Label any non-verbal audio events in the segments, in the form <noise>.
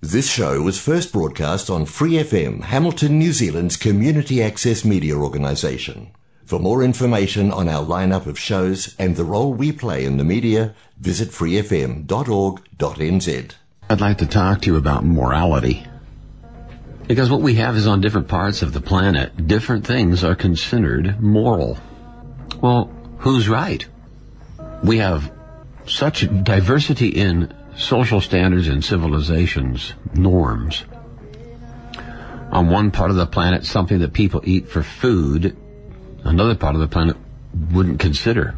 This show was first broadcast on Free FM, Hamilton, New Zealand's community access media organisation. For more information on our lineup of shows and the role we play in the media, visit freefm.org.nz. I'd like to talk to you about morality. Because what we have is on different parts of the planet, different things are considered moral. Well, who's right? We have such diversity in social standards and civilizations, norms. On one part of the planet, something that people eat for food, another part of the planet wouldn't consider.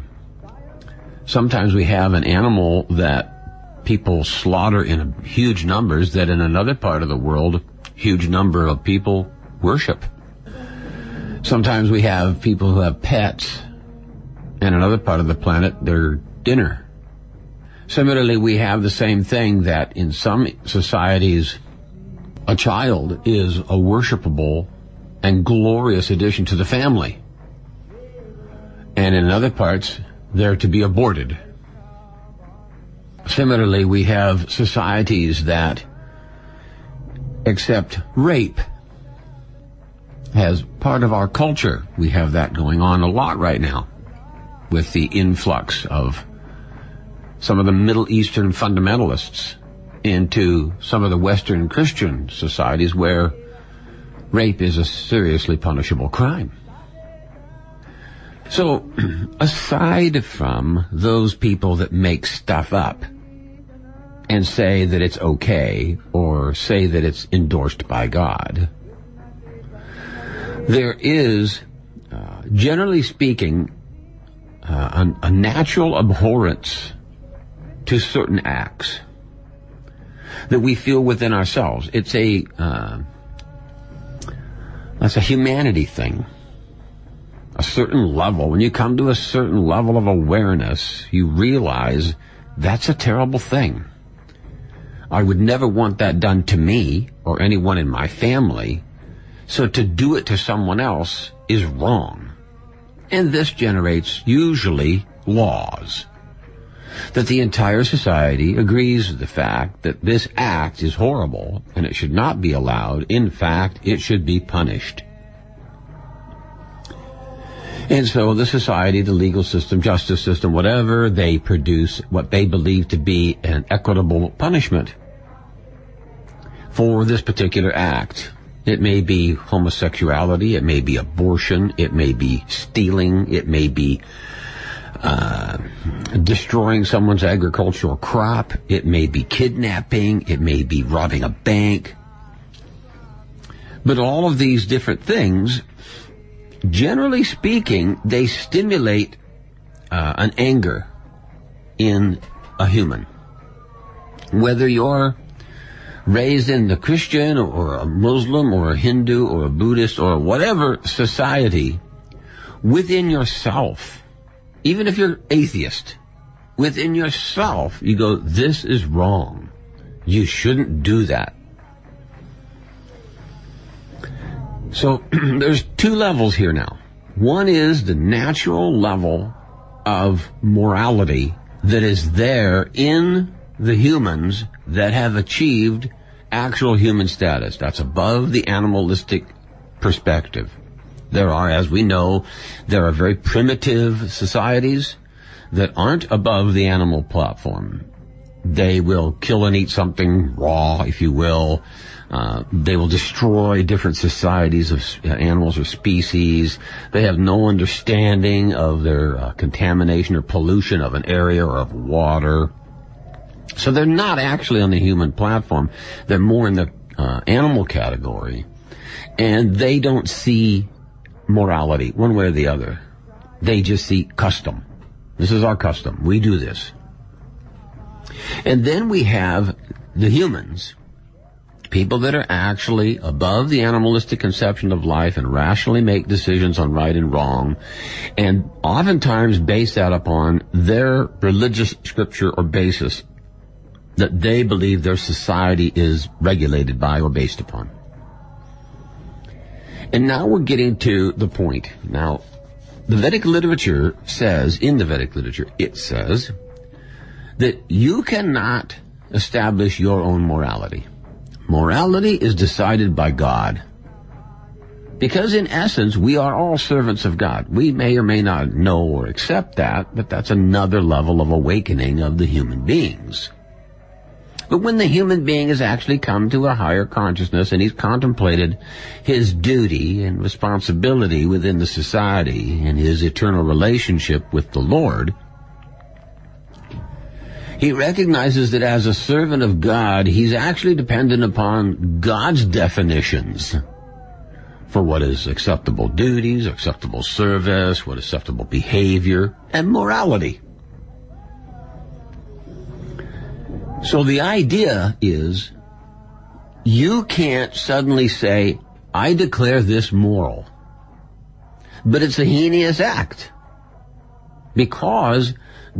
Sometimes we have an animal that people slaughter in huge numbers that in another part of the world, huge number of people worship. Sometimes we have people who have pets in another part of the planet, their dinner. Similarly, we have the same thing that in some societies, a child is a worshipable and glorious addition to the family. And in other parts, they're to be aborted. Similarly, we have societies that accept rape as part of our culture. We have that going on a lot right now with the influx of some of the Middle Eastern fundamentalists into some of the Western Christian societies where rape is a seriously punishable crime. So, <clears throat> aside from those people that make stuff up and say that it's okay or say that it's endorsed by God, there is, uh, generally speaking, uh, a, a natural abhorrence to certain acts that we feel within ourselves. It's a uh, that's a humanity thing. A certain level. When you come to a certain level of awareness, you realize that's a terrible thing. I would never want that done to me or anyone in my family. So to do it to someone else is wrong. And this generates usually laws. That the entire society agrees with the fact that this act is horrible and it should not be allowed. In fact, it should be punished. And so the society, the legal system, justice system, whatever, they produce what they believe to be an equitable punishment for this particular act. It may be homosexuality, it may be abortion, it may be stealing, it may be uh, destroying someone's agricultural crop, it may be kidnapping, it may be robbing a bank. But all of these different things, generally speaking, they stimulate uh, an anger in a human. Whether you're raised in the Christian or a Muslim or a Hindu or a Buddhist or whatever society, within yourself, even if you're atheist, within yourself, you go, this is wrong. You shouldn't do that. So <clears throat> there's two levels here now. One is the natural level of morality that is there in the humans that have achieved actual human status. That's above the animalistic perspective. There are, as we know, there are very primitive societies that aren't above the animal platform. They will kill and eat something raw, if you will. Uh, they will destroy different societies of uh, animals or species. They have no understanding of their uh, contamination or pollution of an area or of water. So they're not actually on the human platform. They're more in the uh, animal category. And they don't see morality one way or the other. They just see custom. This is our custom. We do this. And then we have the humans, people that are actually above the animalistic conception of life and rationally make decisions on right and wrong, and oftentimes base that upon their religious scripture or basis that they believe their society is regulated by or based upon. And now we're getting to the point. Now, the Vedic literature says, in the Vedic literature, it says that you cannot establish your own morality. Morality is decided by God. Because in essence, we are all servants of God. We may or may not know or accept that, but that's another level of awakening of the human beings. But when the human being has actually come to a higher consciousness and he's contemplated his duty and responsibility within the society and his eternal relationship with the Lord, he recognizes that as a servant of God, he's actually dependent upon God's definitions for what is acceptable duties, acceptable service, what acceptable behavior, and morality. So the idea is you can't suddenly say, I declare this moral. But it's a heinous act. Because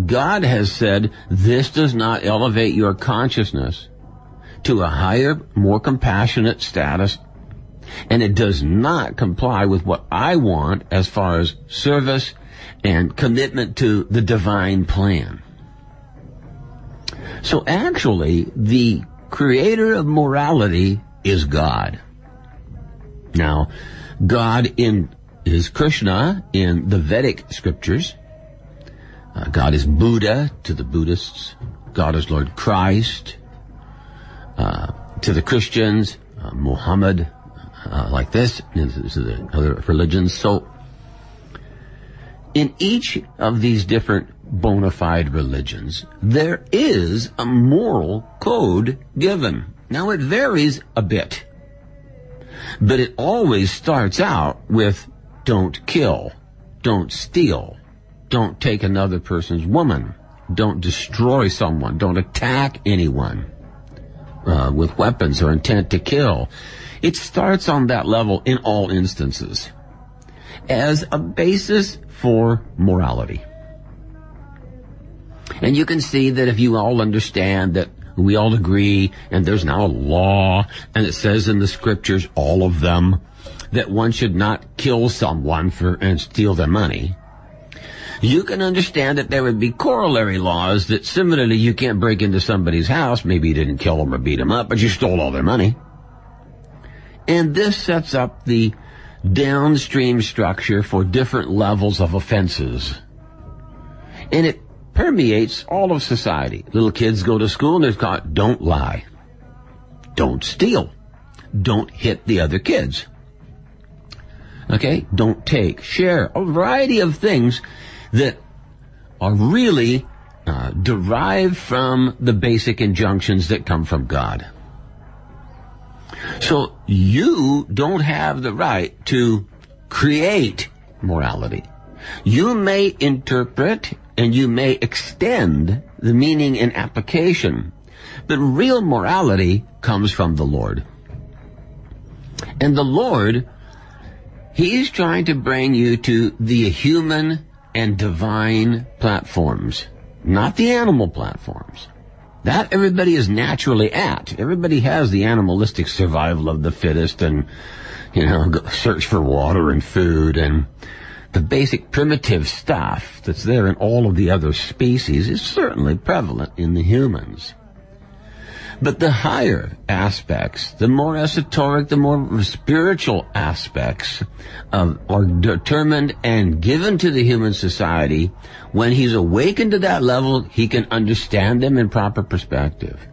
God has said this does not elevate your consciousness to a higher, more compassionate status, and it does not comply with what I want as far as service and commitment to the divine plan. So actually, the creator of morality is God. Now, God in is Krishna in the Vedic scriptures. Uh, God is Buddha to the Buddhists. God is Lord Christ. Uh, to the Christians, uh, Muhammad, uh, like this, to the other religions. So, in each of these different bona fide religions, there is a moral code given. Now it varies a bit, but it always starts out with don't kill, don't steal, don't take another person's woman, don't destroy someone, don't attack anyone uh, with weapons or intent to kill. It starts on that level in all instances as a basis for morality. And you can see that if you all understand that we all agree and there's now a law and it says in the scriptures, all of them, that one should not kill someone for and steal their money. You can understand that there would be corollary laws that similarly you can't break into somebody's house. Maybe you didn't kill them or beat them up, but you stole all their money. And this sets up the downstream structure for different levels of offenses. And it permeates all of society. Little kids go to school and they're taught, don't lie. Don't steal. Don't hit the other kids. Okay? Don't take, share, a variety of things that are really uh, derived from the basic injunctions that come from God. So you don't have the right to create morality. You may interpret and you may extend the meaning and application, but real morality comes from the Lord. And the Lord, He's trying to bring you to the human and divine platforms, not the animal platforms. That everybody is naturally at. Everybody has the animalistic survival of the fittest and, you know, search for water and food and the basic primitive stuff that's there in all of the other species is certainly prevalent in the humans. But the higher aspects, the more esoteric, the more spiritual aspects of, are determined and given to the human society. When he's awakened to that level, he can understand them in proper perspective.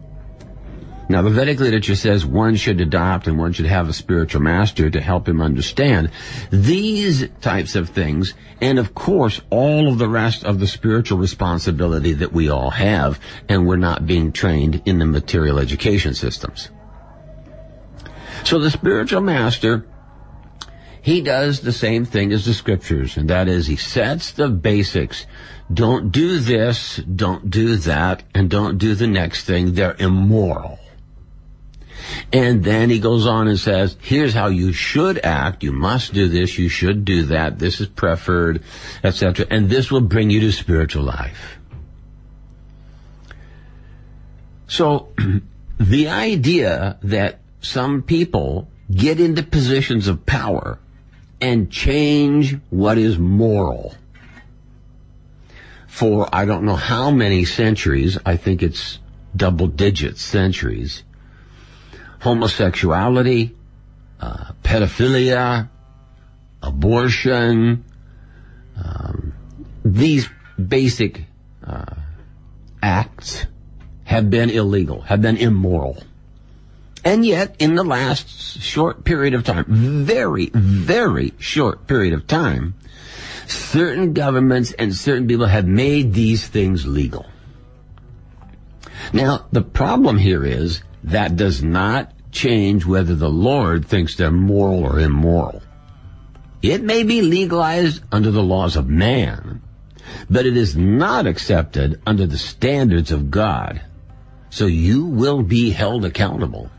Now, the Vedic literature says one should adopt and one should have a spiritual master to help him understand these types of things, and of course, all of the rest of the spiritual responsibility that we all have, and we're not being trained in the material education systems. So the spiritual master, he does the same thing as the scriptures, and that is he sets the basics. Don't do this, don't do that, and don't do the next thing. They're immoral. And then he goes on and says, here's how you should act. You must do this. You should do that. This is preferred, etc. And this will bring you to spiritual life. So <clears throat> the idea that some people get into positions of power and change what is moral for I don't know how many centuries, I think it's double digit centuries, homosexuality, uh, pedophilia, abortion, um, these basic uh, acts have been illegal, have been immoral. And yet, in the last short period of time, very, very short period of time, certain governments and certain people have made these things legal. Now, the problem here is that does not change whether the Lord thinks they're moral or immoral. It may be legalized under the laws of man, but it is not accepted under the standards of God. So you will be held accountable.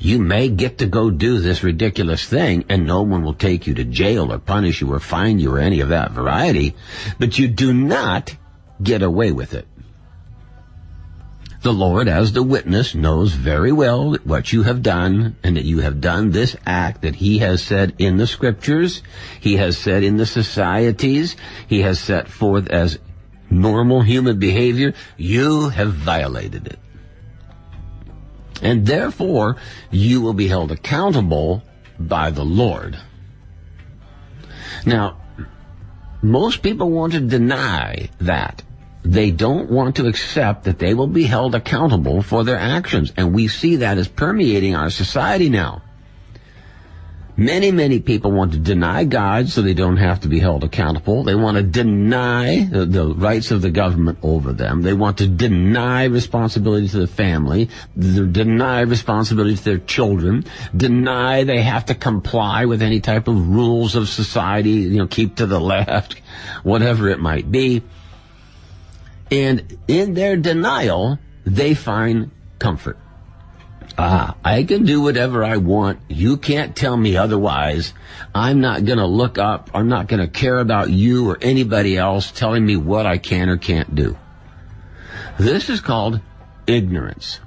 You may get to go do this ridiculous thing and no one will take you to jail or punish you or fine you or any of that variety, but you do not get away with it. The Lord, as the witness, knows very well what you have done and that you have done this act that He has said in the scriptures, He has said in the societies, He has set forth as normal human behavior. You have violated it. And therefore, you will be held accountable by the Lord. Now, most people want to deny that they don't want to accept that they will be held accountable for their actions. And we see that as permeating our society now. Many, many people want to deny God so they don't have to be held accountable. They want to deny the, the, rights of the government over them. They want to deny responsibility to the family, deny responsibility to their children, deny they have to comply with any type of rules of society, you know, keep to the <laughs> left, whatever it might be. And in their denial, they find comfort. Ah, I can do whatever I want. You can't tell me otherwise. I'm not gonna look up. I'm not gonna care about you or anybody else telling me what I can or can't do. This is called ignorance.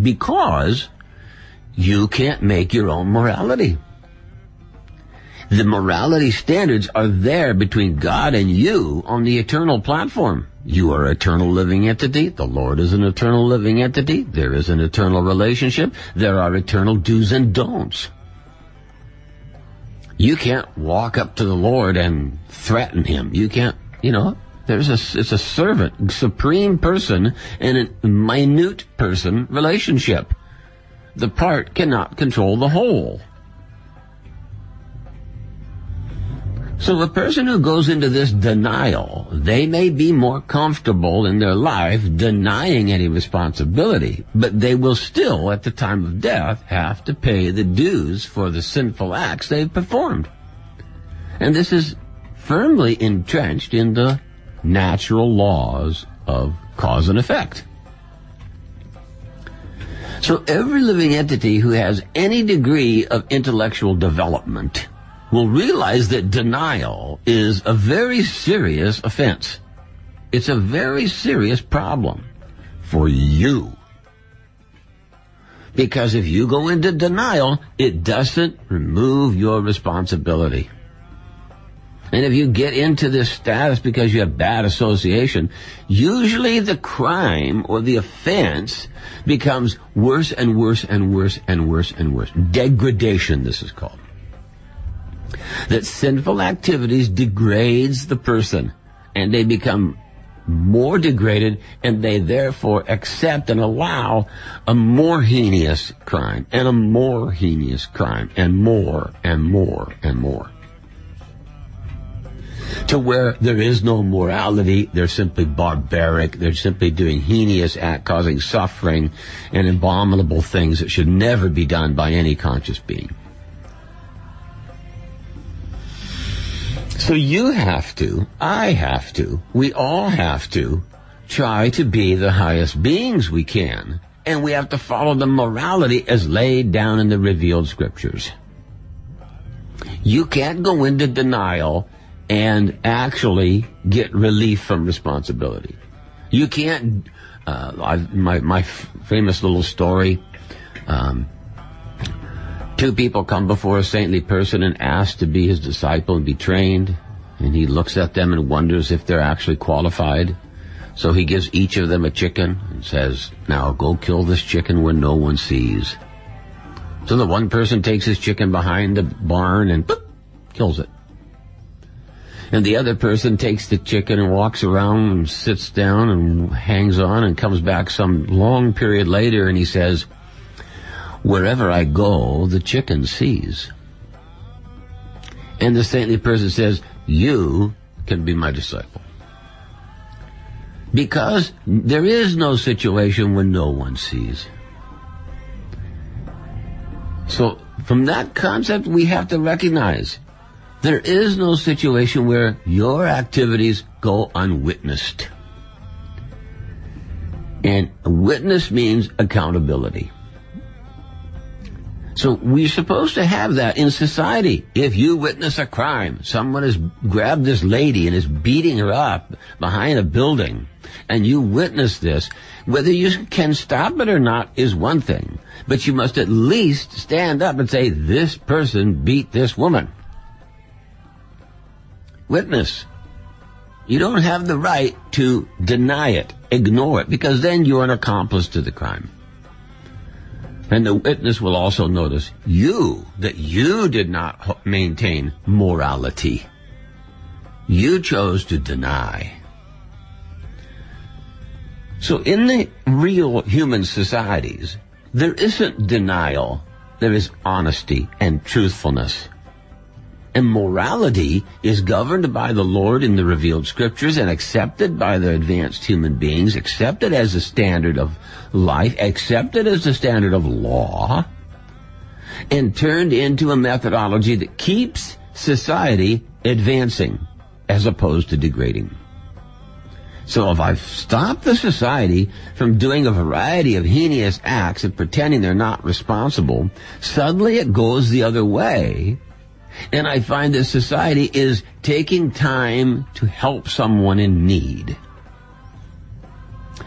Because you can't make your own morality. The morality standards are there between God and you on the eternal platform. You are eternal living entity. The Lord is an eternal living entity. There is an eternal relationship. There are eternal do's and don'ts. You can't walk up to the Lord and threaten him. You can't, you know, there's a, it's a servant, supreme person and a minute person relationship. The part cannot control the whole. So the person who goes into this denial, they may be more comfortable in their life denying any responsibility, but they will still, at the time of death, have to pay the dues for the sinful acts they've performed. And this is firmly entrenched in the natural laws of cause and effect. So every living entity who has any degree of intellectual development will realize that denial is a very serious offense. It's a very serious problem for you. Because if you go into denial, it doesn't remove your responsibility. And if you get into this status because you have bad association, usually the crime or the offense becomes worse and worse and worse and worse and worse. Degradation, this is called that sinful activities degrades the person and they become more degraded and they therefore accept and allow a more heinous crime and a more heinous crime and more and more and more. To where there is no morality, they're simply barbaric, they're simply doing heinous act, causing suffering and abominable things that should never be done by any conscious being. So you have to, I have to, we all have to try to be the highest beings we can. And we have to follow the morality as laid down in the revealed scriptures. You can't go into denial and actually get relief from responsibility. You can't, uh, my, my famous little story, um, Two people come before a saintly person and ask to be his disciple and be trained, and he looks at them and wonders if they're actually qualified. So he gives each of them a chicken and says, now go kill this chicken when no one sees. So the one person takes his chicken behind the barn and boop, kills it. And the other person takes the chicken and walks around and sits down and hangs on and comes back some long period later and he says, wherever I go, the chicken sees. And the saintly person says, you can be my disciple. Because there is no situation when no one sees. So from that concept, we have to recognize there is no situation where your activities go unwitnessed. And witness means accountability. So we're supposed to have that in society. If you witness a crime, someone has grabbed this lady and is beating her up behind a building, and you witness this, whether you can stop it or not is one thing. But you must at least stand up and say, this person beat this woman. Witness. You don't have the right to deny it, ignore it, because then you're an accomplice to the crime. And the witness will also notice you, that you did not maintain morality. You chose to deny. So in the real human societies, there isn't denial. There is honesty and truthfulness. And morality is governed by the Lord in the revealed scriptures and accepted by the advanced human beings, accepted as a standard of life, accepted as a standard of law, and turned into a methodology that keeps society advancing as opposed to degrading. So if I stop the society from doing a variety of heinous acts and pretending they're not responsible, suddenly it goes the other way and I find that society is taking time to help someone in need.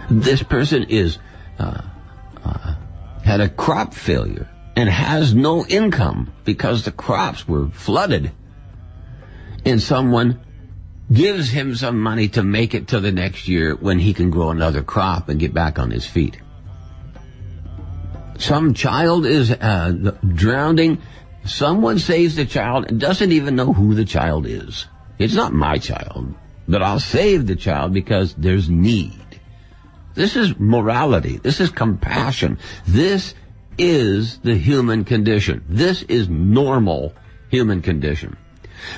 This person is uh, uh, had a crop failure and has no income because the crops were flooded, and someone gives him some money to make it to the next year when he can grow another crop and get back on his feet. Some child is uh, drowning Someone saves the child and doesn't even know who the child is. It's not my child, but I'll save the child because there's need. This is morality. This is compassion. This is the human condition. This is normal human condition.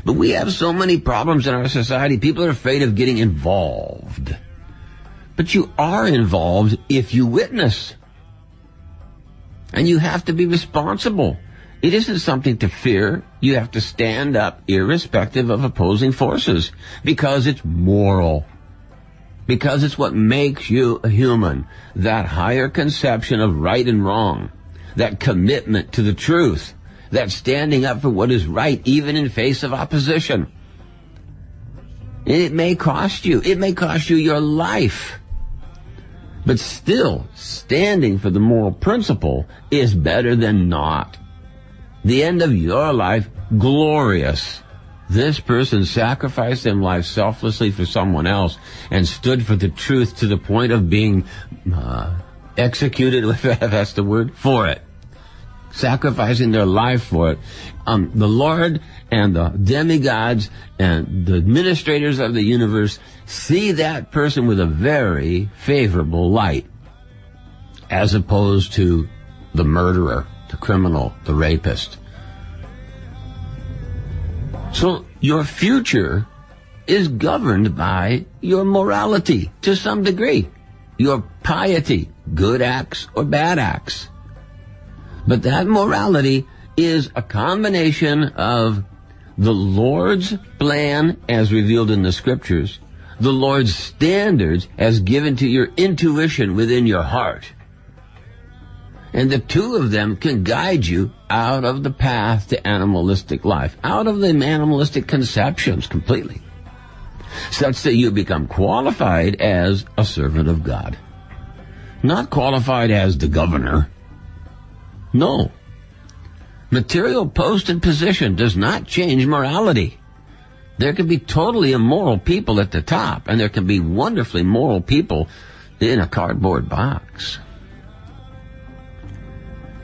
But we have so many problems in our society. People are afraid of getting involved. But you are involved if you witness. And you have to be responsible. It isn't something to fear. You have to stand up irrespective of opposing forces because it's moral. Because it's what makes you a human. That higher conception of right and wrong. That commitment to the truth. That standing up for what is right even in face of opposition. It may cost you. It may cost you your life. But still, standing for the moral principle is better than not the end of your life glorious. This person sacrificed their life selflessly for someone else and stood for the truth to the point of being uh, executed, <laughs> if that's the word, for it. Sacrificing their life for it. Um, the Lord and the demigods and the administrators of the universe see that person with a very favorable light as opposed to the murderer the criminal, the rapist. So your future is governed by your morality to some degree, your piety, good acts or bad acts. But that morality is a combination of the Lord's plan as revealed in the scriptures, the Lord's standards as given to your intuition within your heart, and the two of them can guide you out of the path to animalistic life, out of the animalistic conceptions completely, such that you become qualified as a servant of God. Not qualified as the governor. No. Material post and position does not change morality. There can be totally immoral people at the top, and there can be wonderfully moral people in a cardboard box.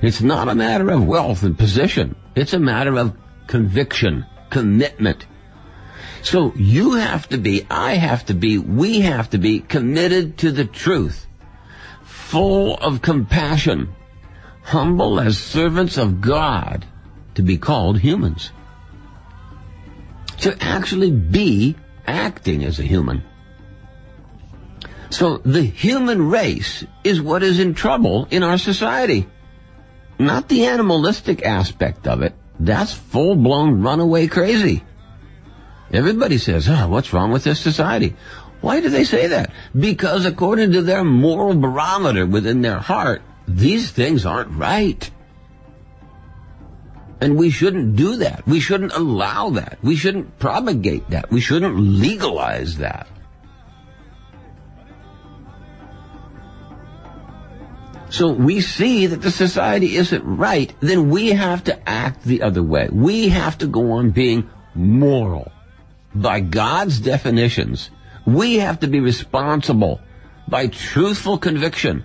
It's not a matter of wealth and position. It's a matter of conviction, commitment. So you have to be, I have to be, we have to be committed to the truth, full of compassion, humble as servants of God to be called humans. To actually be acting as a human. So the human race is what is in trouble in our society. Not the animalistic aspect of it. That's full blown runaway crazy. Everybody says, oh, what's wrong with this society? Why do they say that? Because according to their moral barometer within their heart, these things aren't right. And we shouldn't do that. We shouldn't allow that. We shouldn't propagate that. We shouldn't legalize that. So we see that the society isn't right, then we have to act the other way. We have to go on being moral. By God's definitions, we have to be responsible by truthful conviction.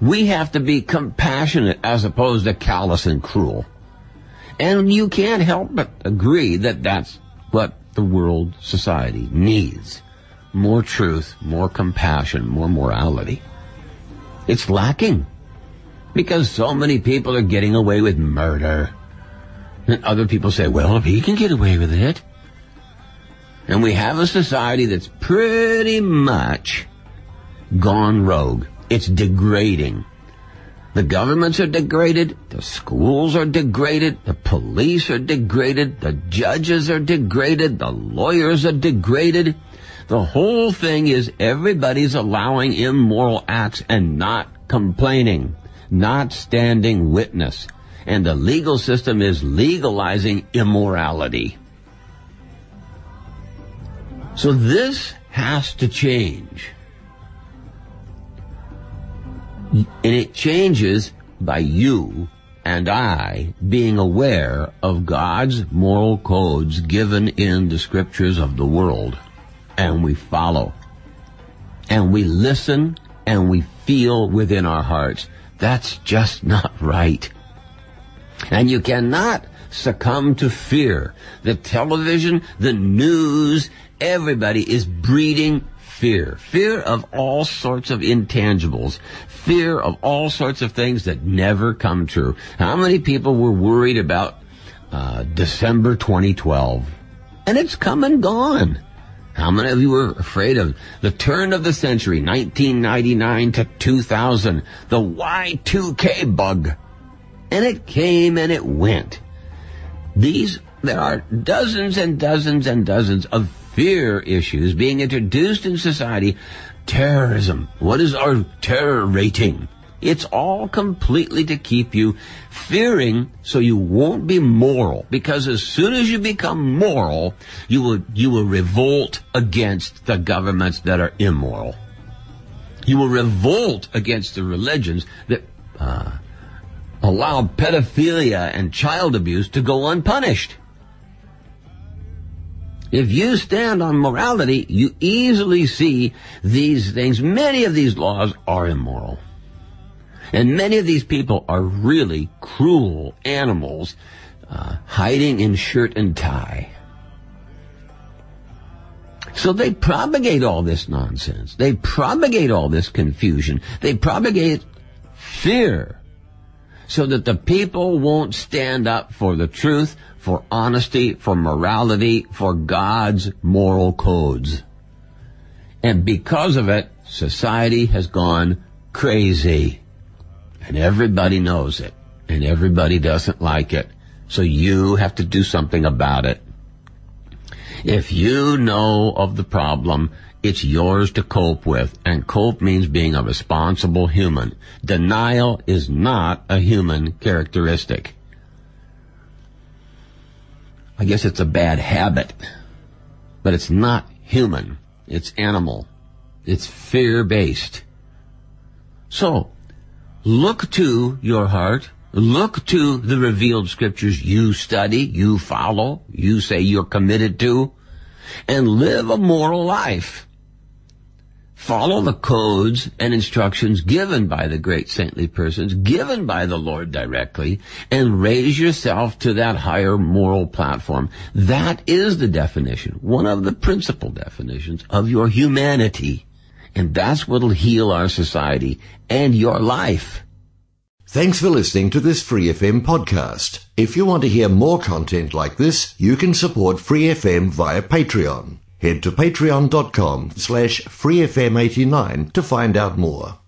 We have to be compassionate as opposed to callous and cruel. And you can't help but agree that that's what the world society needs. More truth, more compassion, more morality. It's lacking. Because so many people are getting away with murder. And other people say, well, if he can get away with it. And we have a society that's pretty much gone rogue. It's degrading. The governments are degraded, the schools are degraded, the police are degraded, the judges are degraded, the lawyers are degraded. The whole thing is everybody's allowing immoral acts and not complaining, not standing witness. And the legal system is legalizing immorality. So this has to change. And it changes by you and I being aware of God's moral codes given in the scriptures of the world and we follow. And we listen and we feel within our hearts. That's just <laughs> not right. And you cannot succumb to fear. The television, the news, everybody is breeding fear. Fear of all sorts of intangibles. Fear of all sorts of things that never come true. How many people were worried about uh, December 2012? And it's come and gone. How many of you were afraid of the turn of the century, 1999 to 2000, the Y2K bug? And it came and it went. These, there are dozens and dozens and dozens of fear issues being introduced in society. Terrorism. What is our terror rating? It's all completely to keep you fearing so you won't be moral. Because as soon as you become moral, you will, you will revolt against the governments that are immoral. You will revolt against the religions that, uh, allow pedophilia and child abuse to go unpunished. If you stand on morality, you easily see these things. Many of these laws are immoral. And many of these people are really cruel animals uh, hiding in shirt and tie. So they propagate all this nonsense. They propagate all this confusion. They propagate fear so that the people won't stand up for the truth, for honesty, for morality, for God's moral codes. And because of it, society has gone crazy. And everybody knows it. And everybody doesn't like it. So you have to do something about it. If you know of the problem, it's yours to cope with. And cope means being a responsible human. Denial is not a human characteristic. I guess it's a bad habit. But it's not human. It's animal. It's fear based. So, Look to your heart, Look to the revealed scriptures you study, you follow, you say you're committed to, and live a moral life. Follow the codes and instructions given by the great saintly persons, given by the Lord directly, and raise yourself to that higher moral platform. That is the definition, one of the principal definitions of your humanity. And that's what'll heal our society and your life. Thanks for listening to this Free FM podcast. If you want to hear more content like this, you can support Free FM via Patreon. Head to patreon.com slash freefm89 to find out more.